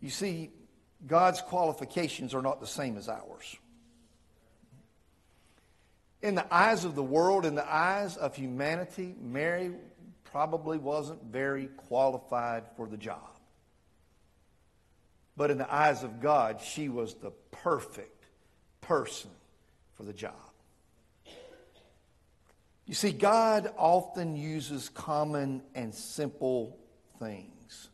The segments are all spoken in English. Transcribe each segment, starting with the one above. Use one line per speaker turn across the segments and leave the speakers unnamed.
You see, God's qualifications are not the same as ours. In the eyes of the world, in the eyes of humanity, Mary probably wasn't very qualified for the job. But in the eyes of God, she was the perfect person for the job. You see, God often uses common and simple things.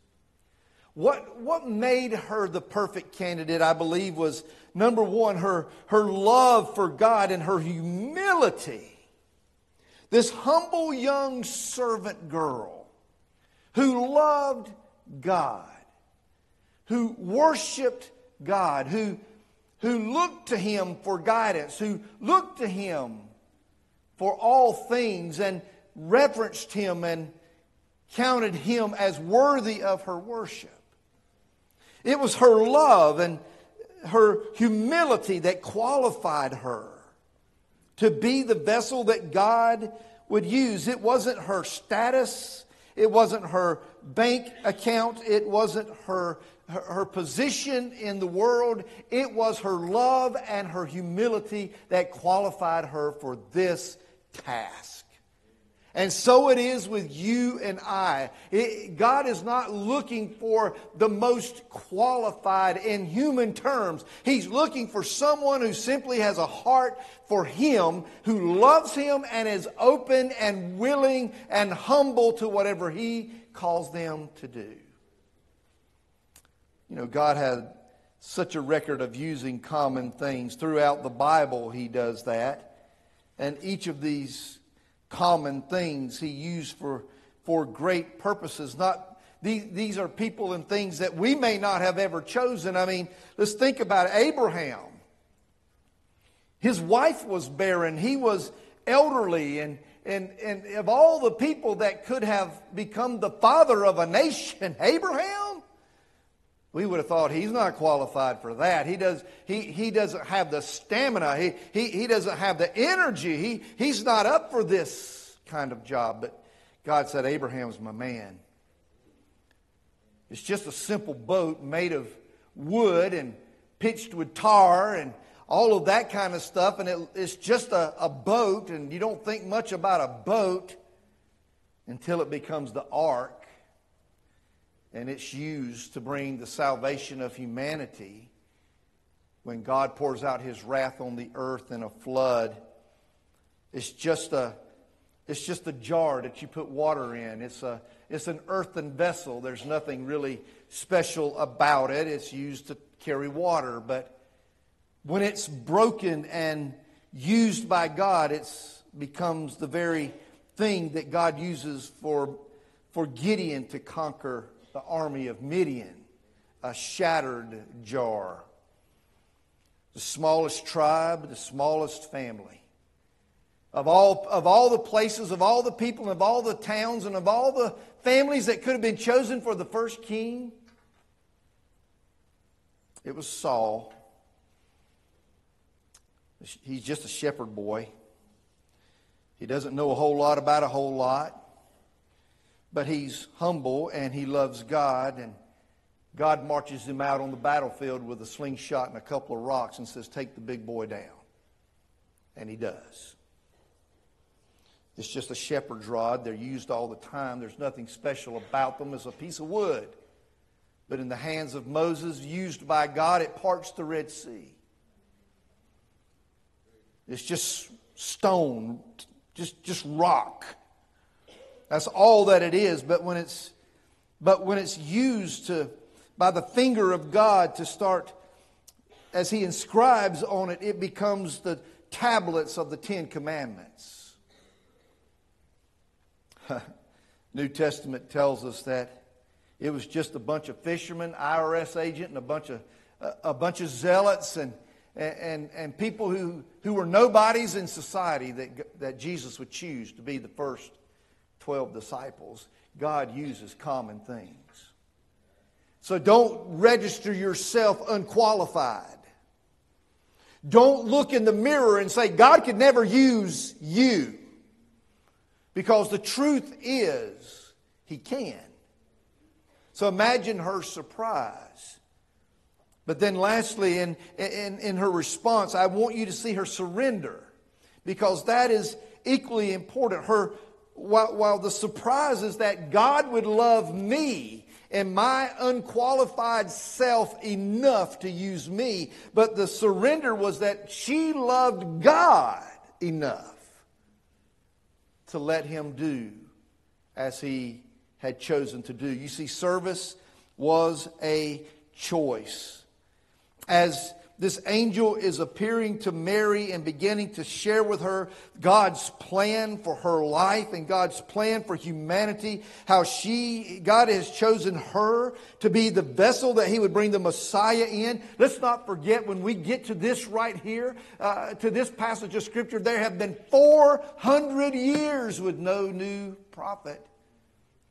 What, what made her the perfect candidate, I believe, was number one, her, her love for God and her humility. This humble young servant girl who loved God, who worshiped God, who, who looked to Him for guidance, who looked to Him for all things and reverenced Him and counted Him as worthy of her worship. It was her love and her humility that qualified her to be the vessel that God would use. It wasn't her status, it wasn't her bank account, it wasn't her, her, her, position in the world. It was her love and her humility that qualified her for this task. And so it is with you and I. It, God is not looking for the most qualified in human terms. He's looking for someone who simply has a heart for Him, who loves Him and is open and willing and humble to whatever He calls them to do. You know, God had such a record of using common things. Throughout the Bible, He does that. And each of these common things he used for, for great purposes. Not these, these are people and things that we may not have ever chosen. I mean, let's think about. Abraham. His wife was barren. He was elderly. And, and, and of all the people that could have become the father of a nation, Abraham, we would have thought he's not qualified for that. He, does, he, he doesn't have the stamina. He, he, he doesn't have the energy. He, he's not up for this kind of job. But God said, Abraham's my man. It's just a simple boat made of wood and pitched with tar and all of that kind of stuff. And it, it's just a, a boat, and you don't think much about a boat until it becomes the ark and it's used to bring the salvation of humanity when God pours out his wrath on the earth in a flood. It's just a it's just a jar that you put water in. It's a it's an earthen vessel. There's nothing really special about it. It's used to carry water, but when it's broken and used by God, it becomes the very thing that God uses for for Gideon to conquer the army of Midian, a shattered jar. The smallest tribe, the smallest family. Of all, of all the places, of all the people, of all the towns, and of all the families that could have been chosen for the first king, it was Saul. He's just a shepherd boy. He doesn't know a whole lot about a whole lot but he's humble and he loves God. And God marches him out on the battlefield with a slingshot and a couple of rocks and says, Take the big boy down. And he does. It's just a shepherd's rod. They're used all the time. There's nothing special about them. It's a piece of wood. But in the hands of Moses, used by God, it parts the Red Sea. It's just stone, just, just rock. That's all that it is. But when it's, but when it's used to, by the finger of God to start, as He inscribes on it, it becomes the tablets of the Ten Commandments. New Testament tells us that it was just a bunch of fishermen, IRS agent, and a bunch of a bunch of zealots and and, and people who, who were nobodies in society that, that Jesus would choose to be the first 12 disciples, God uses common things. So don't register yourself unqualified. Don't look in the mirror and say, God could never use you. Because the truth is, he can. So imagine her surprise. But then, lastly, in, in, in her response, I want you to see her surrender because that is equally important. Her, while, while the surprise is that God would love me and my unqualified self enough to use me, but the surrender was that she loved God enough to let him do as he had chosen to do. You see, service was a choice. As this angel is appearing to Mary and beginning to share with her God's plan for her life and God's plan for humanity, how she, God has chosen her to be the vessel that He would bring the Messiah in. Let's not forget when we get to this right here, uh, to this passage of Scripture, there have been 400 years with no new prophet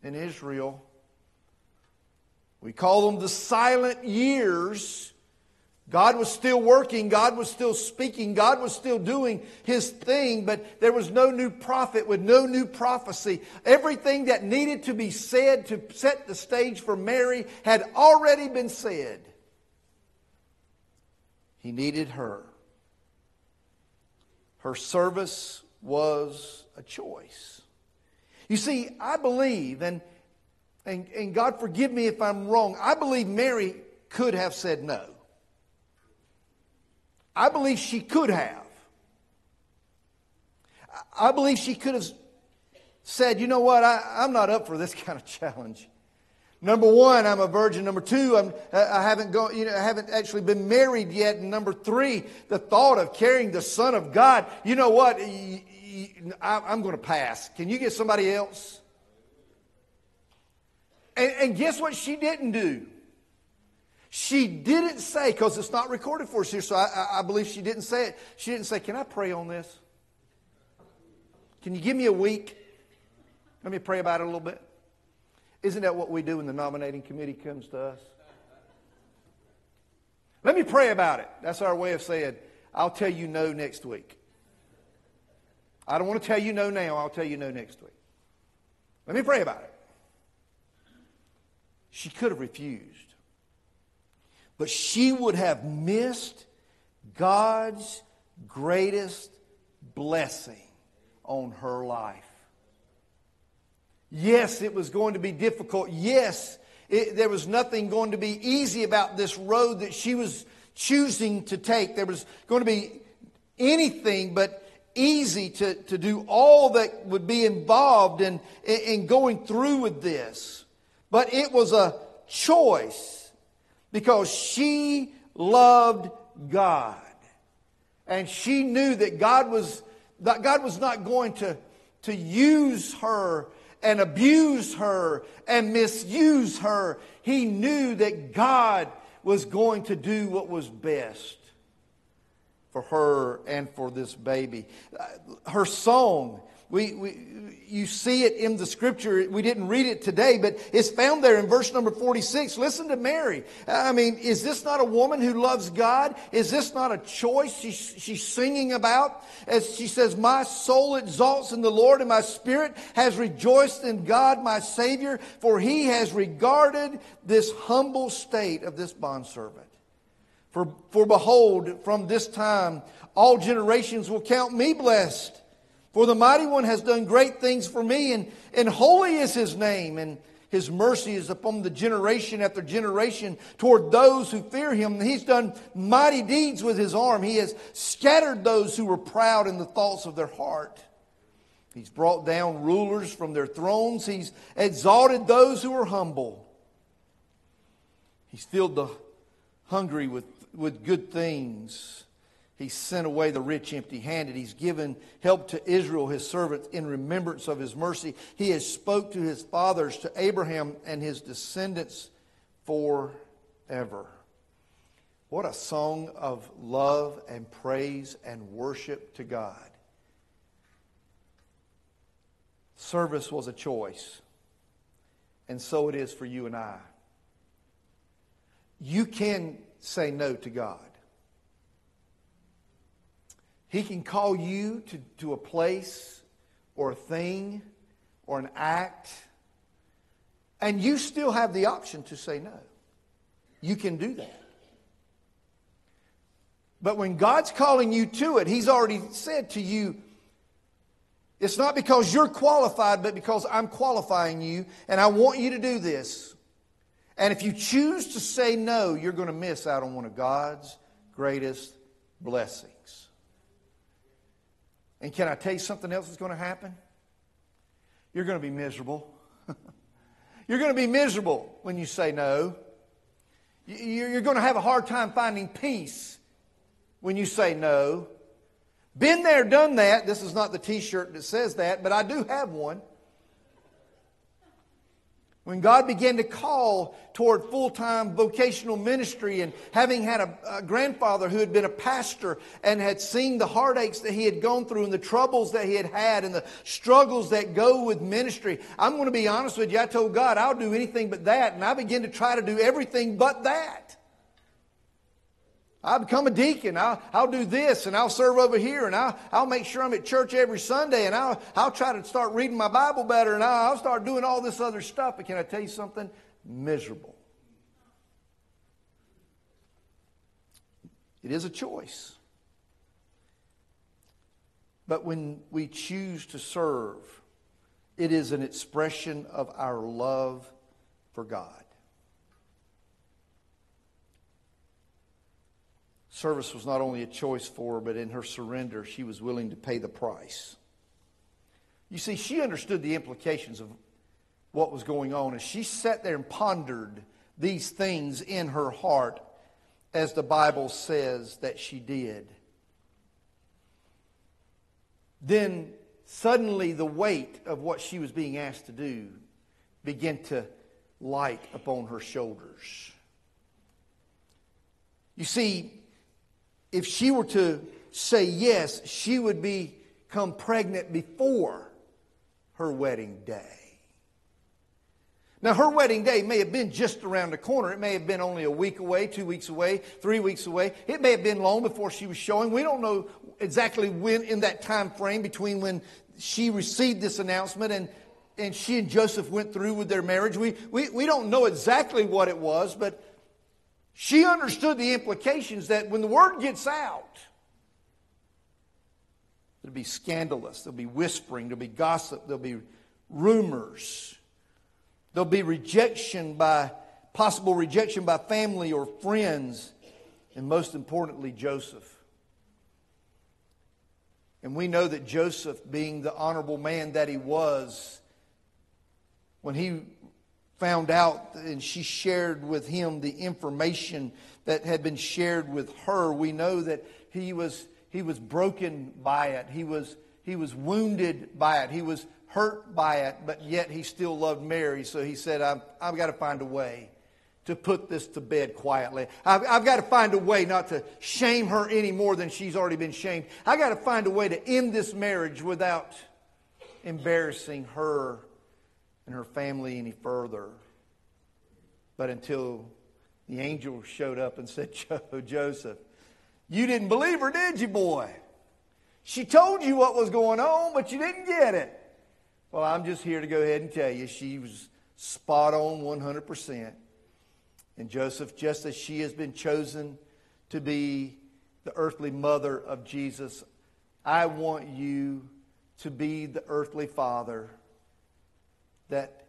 in Israel. We call them the silent years God was still working, God was still speaking, God was still doing his thing, but there was no new prophet with no new prophecy. Everything that needed to be said to set the stage for Mary had already been said. He needed her. Her service was a choice. You see, I believe, and, and, and God forgive me if I'm wrong, I believe Mary could have said no. I believe she could have. I believe she could have said, you know what, I, am not up for this kind of challenge. Number one, I'm a virgin. Number two, I'm, I haven't gone, you know, I haven't actually been married yet. And number three, the thought of carrying the Son of God. You know what? I'm going to pass. Can you get somebody else? And, and guess what she didn't do? She didn't say, because it's not recorded for us here, so I, I, believe she didn't say it. She didn't say, Can I pray on this? Can you give me a week? Let me pray about it a little bit. Isn't that what we do when the nominating committee comes to us? Let me pray about it. That's our way of saying, I'll tell you no next week. I don't want to tell you no now, I'll tell you no next week. Let me pray about it. She could have refused. But she would have missed God's greatest blessing on her life. Yes, it was going to be difficult. Yes, it, there was nothing going to be easy about this road that she was choosing to take. There was going to be anything but easy to, to do all that would be involved in, in going through with this. But it was a choice because she loved God. And she knew that God was, that God was not going to, to use her and abuse her and misuse her. He knew that God was going to do what was best for her and for this baby. Uh, her song we, we, you see it in the scripture. We didn't read it today, but it's found there in verse number 46. Listen to Mary. I mean, is this not a woman who loves God? Is this not a choice she's, she's singing about? As she says, My soul exalts in the Lord, and my spirit has rejoiced in God, my Savior, for he has regarded this humble state of this bondservant. For, for behold, from this time all generations will count me blessed. For the mighty one has done great things for me, and, and holy is his name, and his mercy is upon the generation after generation toward those who fear him. He's done mighty deeds with his arm. He has scattered those who were proud in the thoughts of their heart. He's brought down rulers from their thrones. He's exalted those who are humble. He's filled the hungry with, with good things. He sent away the rich empty handed. He's given help to Israel, his servant, in remembrance of his mercy. He has spoke to his fathers, to Abraham and his descendants forever. What a song of love and praise and worship to God. Service was a choice, and so it is for you and I. You can say no to God. He can call you to, to a place or a thing or an act, and you still have the option to say no. You can do that. But when God's calling you to it, He's already said to you, it's not because you're qualified, but because I'm qualifying you, and I want you to do this. And if you choose to say no, you're going to miss out on one of God's greatest blessings. And can I tell you something else that's going to happen? You're going to be miserable. you're going to be miserable when you say no. You're going to have a hard time finding peace when you say no. Been there, done that. This is not the t shirt that says that, but I do have one. When God began to call toward full time vocational ministry, and having had a, a, grandfather who had been a pastor and had seen the heartaches that he had gone through, and the troubles that he had had, and the struggles that go with ministry, I'm going to be honest with you. I told God, I'll do anything but that. And I began to try to do everything but that. I'll become a deacon. I'll, I'll do this and I'll serve over here and I'll, I'll make sure I'm at church every Sunday and I'll, I'll try to start reading my Bible better and I'll, I'll start doing all this other stuff. But can I tell you something? Miserable. It is a choice. But when we choose to serve, it is an expression of our love for God. Service was not only a choice for her, but in her surrender, she was willing to pay the price. You see, she understood the implications of what was going on and she sat there and pondered these things in her heart, as the Bible says that she did. Then suddenly the weight of what she was being asked to do began to light upon her shoulders. You see, if she were to say yes, she would become pregnant before her wedding day. Now, her wedding day may have been just around the corner. It may have been only a week away, two weeks away, three weeks away. It may have been long before she was showing. We don't know exactly when in that time frame between when she received this announcement and, and she and Joseph went through with their marriage. We, we, we don't know exactly what it was, but she understood the implications that when the word gets out, it'll be scandalous, there'll be whispering, there'll be gossip, there'll be rumors, there'll be rejection by possible rejection by family or friends, and most importantly, Joseph. And we know that Joseph, being the honorable man that he was, when he found out and she shared with him the information that had been shared with her, we know that he was, he was broken by it. He was, he was wounded by it. He was hurt by it, but yet he still loved Mary. So he said, I've, I've got to find a way to put this to bed quietly. I've, I've, got to find a way not to shame her any more than she's already been shamed. I've got to find a way to end this marriage without embarrassing her and her family any further. But until the angel showed up and said, Joseph, you didn't believe her, did you, boy? She told you what was going on, but you didn't get it. Well, I'm just here to go ahead and tell you she was spot on 100%. And Joseph, just as she has been chosen to be the earthly mother of Jesus, I want you to be the earthly father that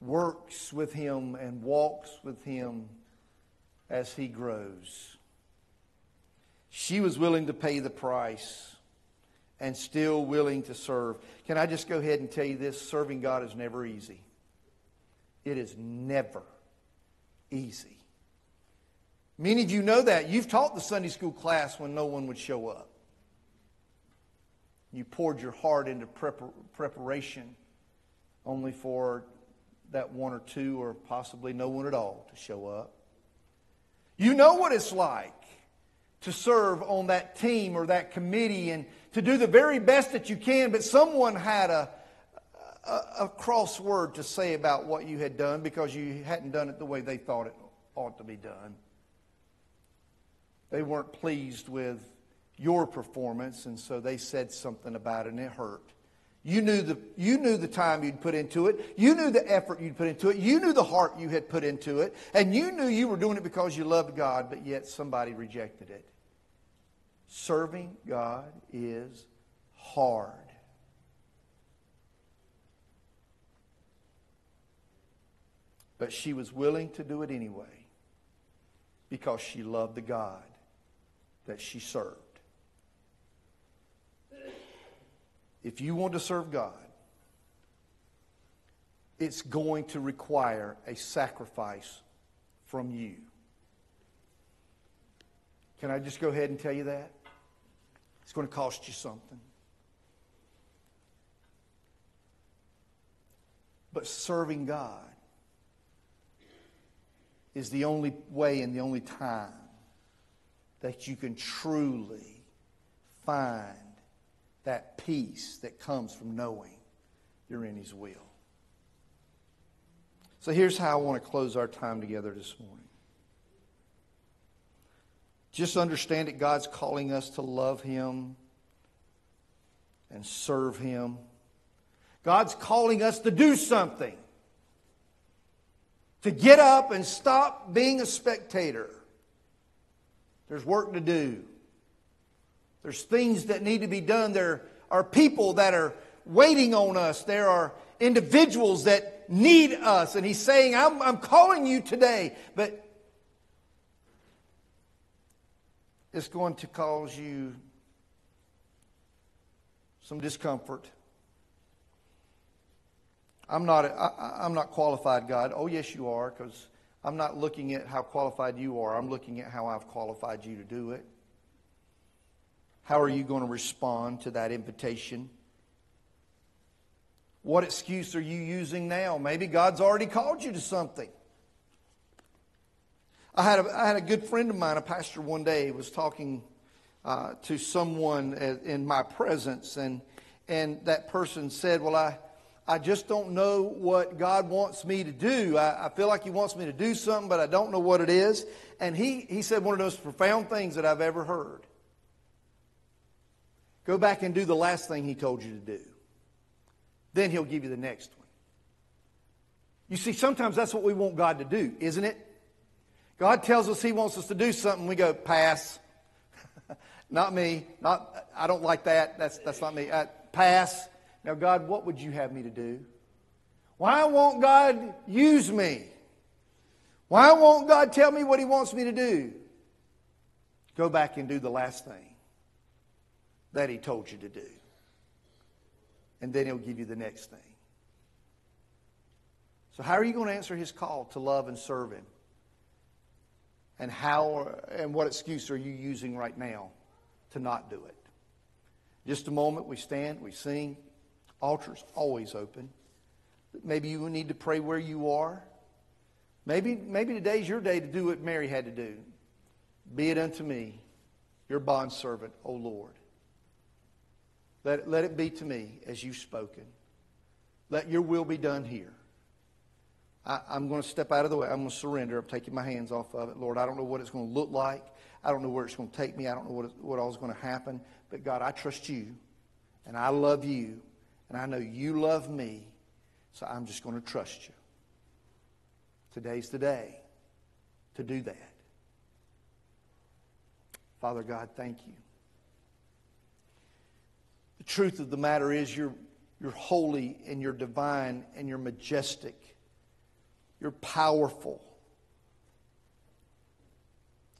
works with him and walks with him as he grows. She was willing to pay the price and still willing to serve. Can I just go ahead and tell you this? Serving God is never easy. It is never easy. Many of you know that. You've taught the Sunday school class when no one would show up. You poured your heart into prepar- preparation only for that one or two or possibly no one at all to show up. You know what it's like to serve on that team or that committee and to do the very best that you can, but someone had a, a, a crossword to say about what you had done because you hadn't done it the way they thought it ought to be done. They weren't pleased with your performance, and so they said something about it, and it hurt. You knew, the, you knew the time you'd put into it. You knew the effort you'd put into it. You knew the heart you had put into it. And you knew you were doing it because you loved God, but yet somebody rejected it. Serving God is hard. But she was willing to do it anyway because she loved the God that she served. If you want to serve God, it's going to require a sacrifice from you. Can I just go ahead and tell you that? It's going to cost you something. But serving God is the only way and the only time that you can truly find that peace that comes from knowing you're in His will. So here's how I want to close our time together this morning. Just understand that God's calling us to love Him and serve Him. God's calling us to do something. To get up and stop being a spectator. There's work to do. There's things that need to be done. There are people that are waiting on us. There are individuals that need us. And he's saying, I'm, I'm calling you today, but it's going to cause you some discomfort. I'm not, I, am not qualified, God. Oh, yes, you are, because I'm not looking at how qualified you are. I'm looking at how I've qualified you to do it. How are you going to respond to that invitation? What excuse are you using now? Maybe God's already called you to something. I had a, I had a good friend of mine, a pastor, one day was talking uh, to someone in my presence, and and that person said, "Well, I." I just don't know what God wants me to do. I, I, feel like He wants me to do something, but I don't know what it is. And he, he said one of those profound things that I've ever heard. Go back and do the last thing he told you to do. Then he'll give you the next one. You see, sometimes that's what we want God to do, isn't it? God tells us he wants us to do something, we go, pass. not me. Not, I don't like that. That's, that's not me. Uh, pass. Now, God, what would you have me to do? Why won't God use me? Why won't God tell me what he wants me to do? Go back and do the last thing that he told you to do. And then he'll give you the next thing. So, how are you going to answer his call to love and serve him? And how and what excuse are you using right now to not do it? Just a moment, we stand, we sing. Altar's always open. Maybe you need to pray where you are. Maybe, maybe today's your day to do what Mary had to do. Be it unto me, your bondservant, O Lord. Let, let it be to me as you've spoken. Let your will be done here. I, am going to step out of the way. I'm going to surrender. I'm taking my hands off of it. Lord, I don't know what it's going to look like. I don't know where it's going to take me. I don't know what, what all is going to happen. But God, I trust you, and I love you, and I know you love me, so I'm just going to trust you. Today's the day to do that. Father God, thank you. Truth of the matter is, you're, you're holy and you're divine and you're majestic. You're powerful.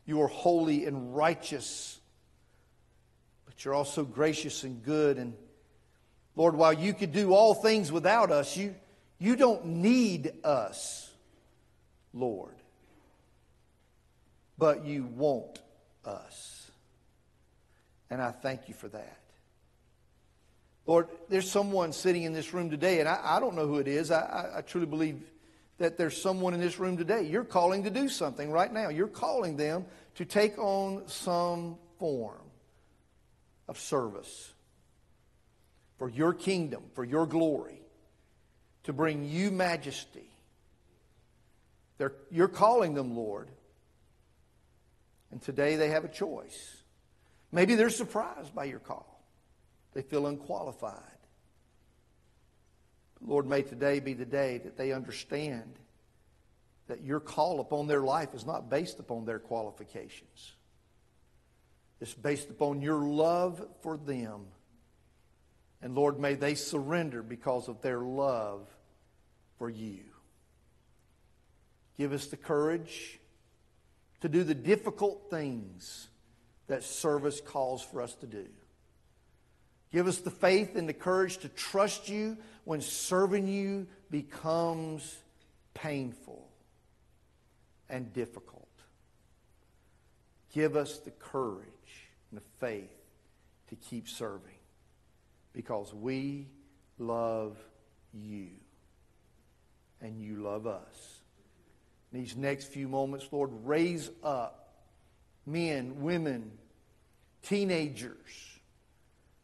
You are holy and righteous, but you're also gracious and good. And Lord, while you could do all things without us, you, you don't need us, Lord. But you want us. And I thank you for that. Lord, there's someone sitting in this room today, and I, I don't know who it is. I, I, truly believe that there's someone in this room today. You're calling to do something right now. You're calling them to take on some form of service for your kingdom, for your glory, to bring you majesty. They're, you're calling them, Lord. And today they have a choice. Maybe they're surprised by your call. They feel unqualified. Lord, may today be the day that they understand that your call upon their life is not based upon their qualifications. It's based upon your love for them. And Lord, may they surrender because of their love for you. Give us the courage to do the difficult things that service calls for us to do. Give us the faith and the courage to trust you when serving you becomes painful and difficult. Give us the courage and the faith to keep serving because we love you and you love us. In these next few moments, Lord, raise up men, women, teenagers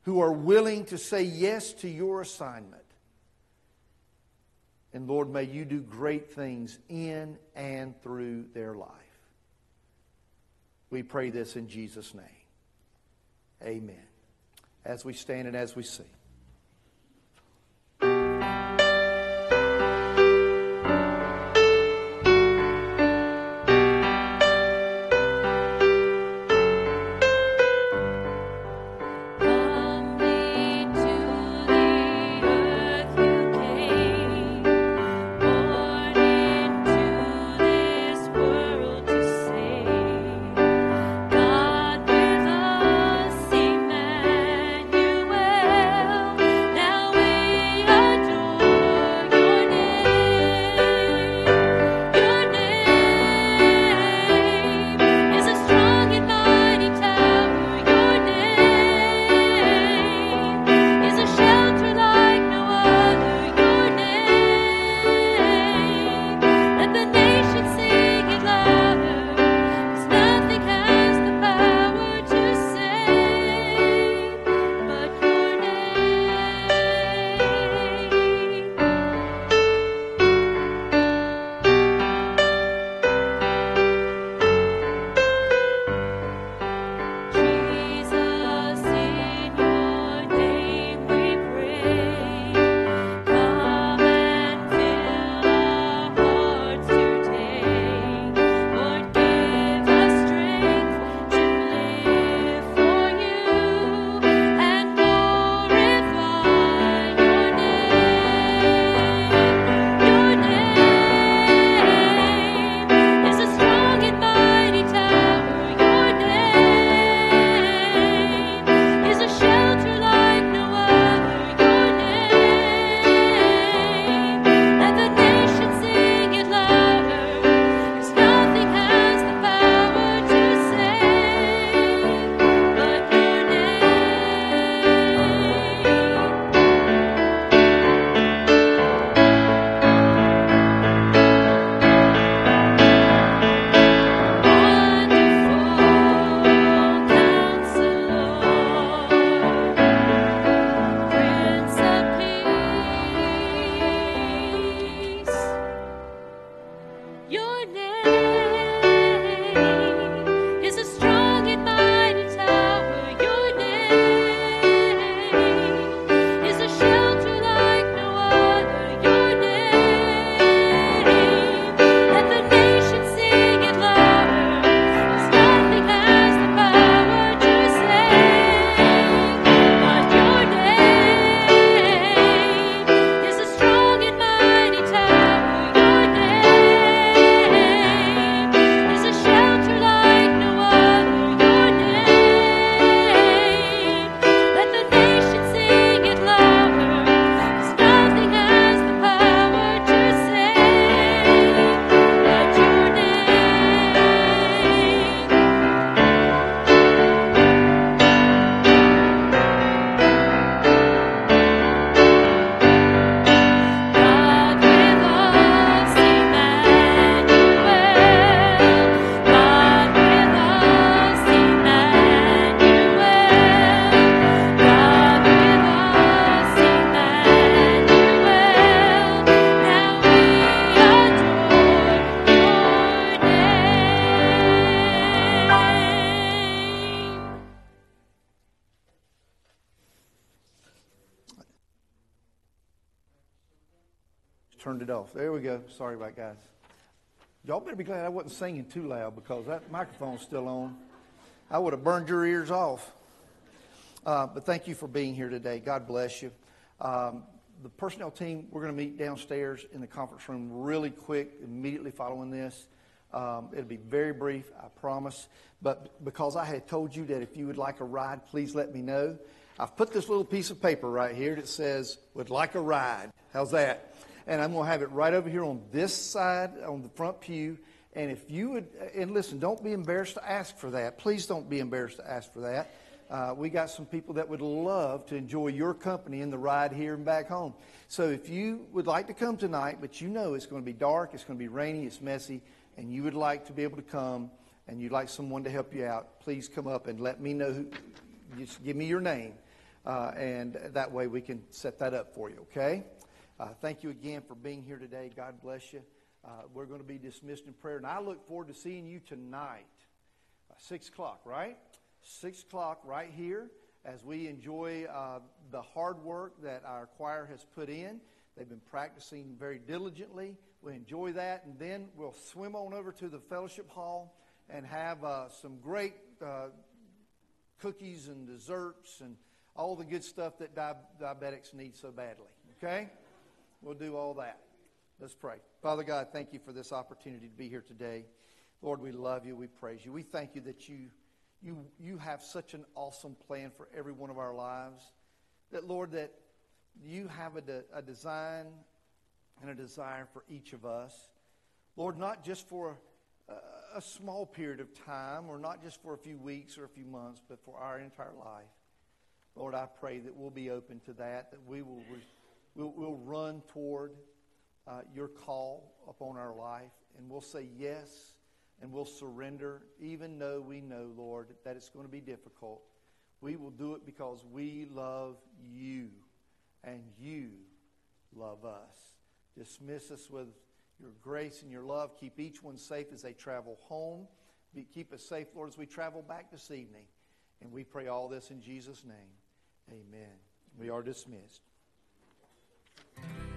who are willing to say yes to your assignment. And Lord, may you do great things in and through their life. We pray this in Jesus' name. Amen. As we stand and as we sing. Sorry about guys. Y'all better be glad I wasn't singing too loud because that microphone's still on. I would have burned your ears off. Uh, but thank you for being here today. God bless you. Um, the personnel team, we're going to meet downstairs in the conference room really quick, immediately following this. Um, it'll be very brief, I promise. But because I had told you that if you would like a ride, please let me know. I've put this little piece of paper right here that says, would like a ride. How's that? And I'm going to have it right over here on this side, on the front pew. And if you would, and listen, don't be embarrassed to ask for that. Please don't be embarrassed to ask for that. Uh, we got some people that would love to enjoy your company in the ride here and back home. So if you would like to come tonight, but you know it's going to be dark, it's going to be rainy, it's messy, and you would like to be able to come and you'd like someone to help you out, please come up and let me know. Who, just give me your name, uh, and that way we can set that up for you, okay? Uh, thank you again for being here today. God bless you. Uh, we're going to be dismissed in prayer, and I look forward to seeing you tonight, uh, 6 o'clock, right? 6 o'clock right here as we enjoy uh, the hard work that our choir has put in. They've been practicing very diligently. We enjoy that, and then we'll swim on over to the fellowship hall and have uh, some great uh, cookies and desserts and all the good stuff that di- diabetics need so badly. Okay? We'll do all that. Let's pray. Father God, thank you for this opportunity to be here today. Lord, we love you. We praise you. We thank you that you, you, you have such an awesome plan for every one of our lives. That, Lord, that you have a, de- a design and a desire for each of us. Lord, not just for a, a small period of time or not just for a few weeks or a few months, but for our entire life. Lord, I pray that we'll be open to that, that we will, we'll, we'll run toward uh, your call upon our life, and we'll say yes, and we'll surrender, even though we know, Lord, that it's going to be difficult. We will do it because we love you, and you love us. Dismiss us with your grace and your love. Keep each one safe as they travel home. Be, keep us safe, Lord, as we travel back this evening. And we pray all this in Jesus' name. Amen. We are dismissed. Thank you.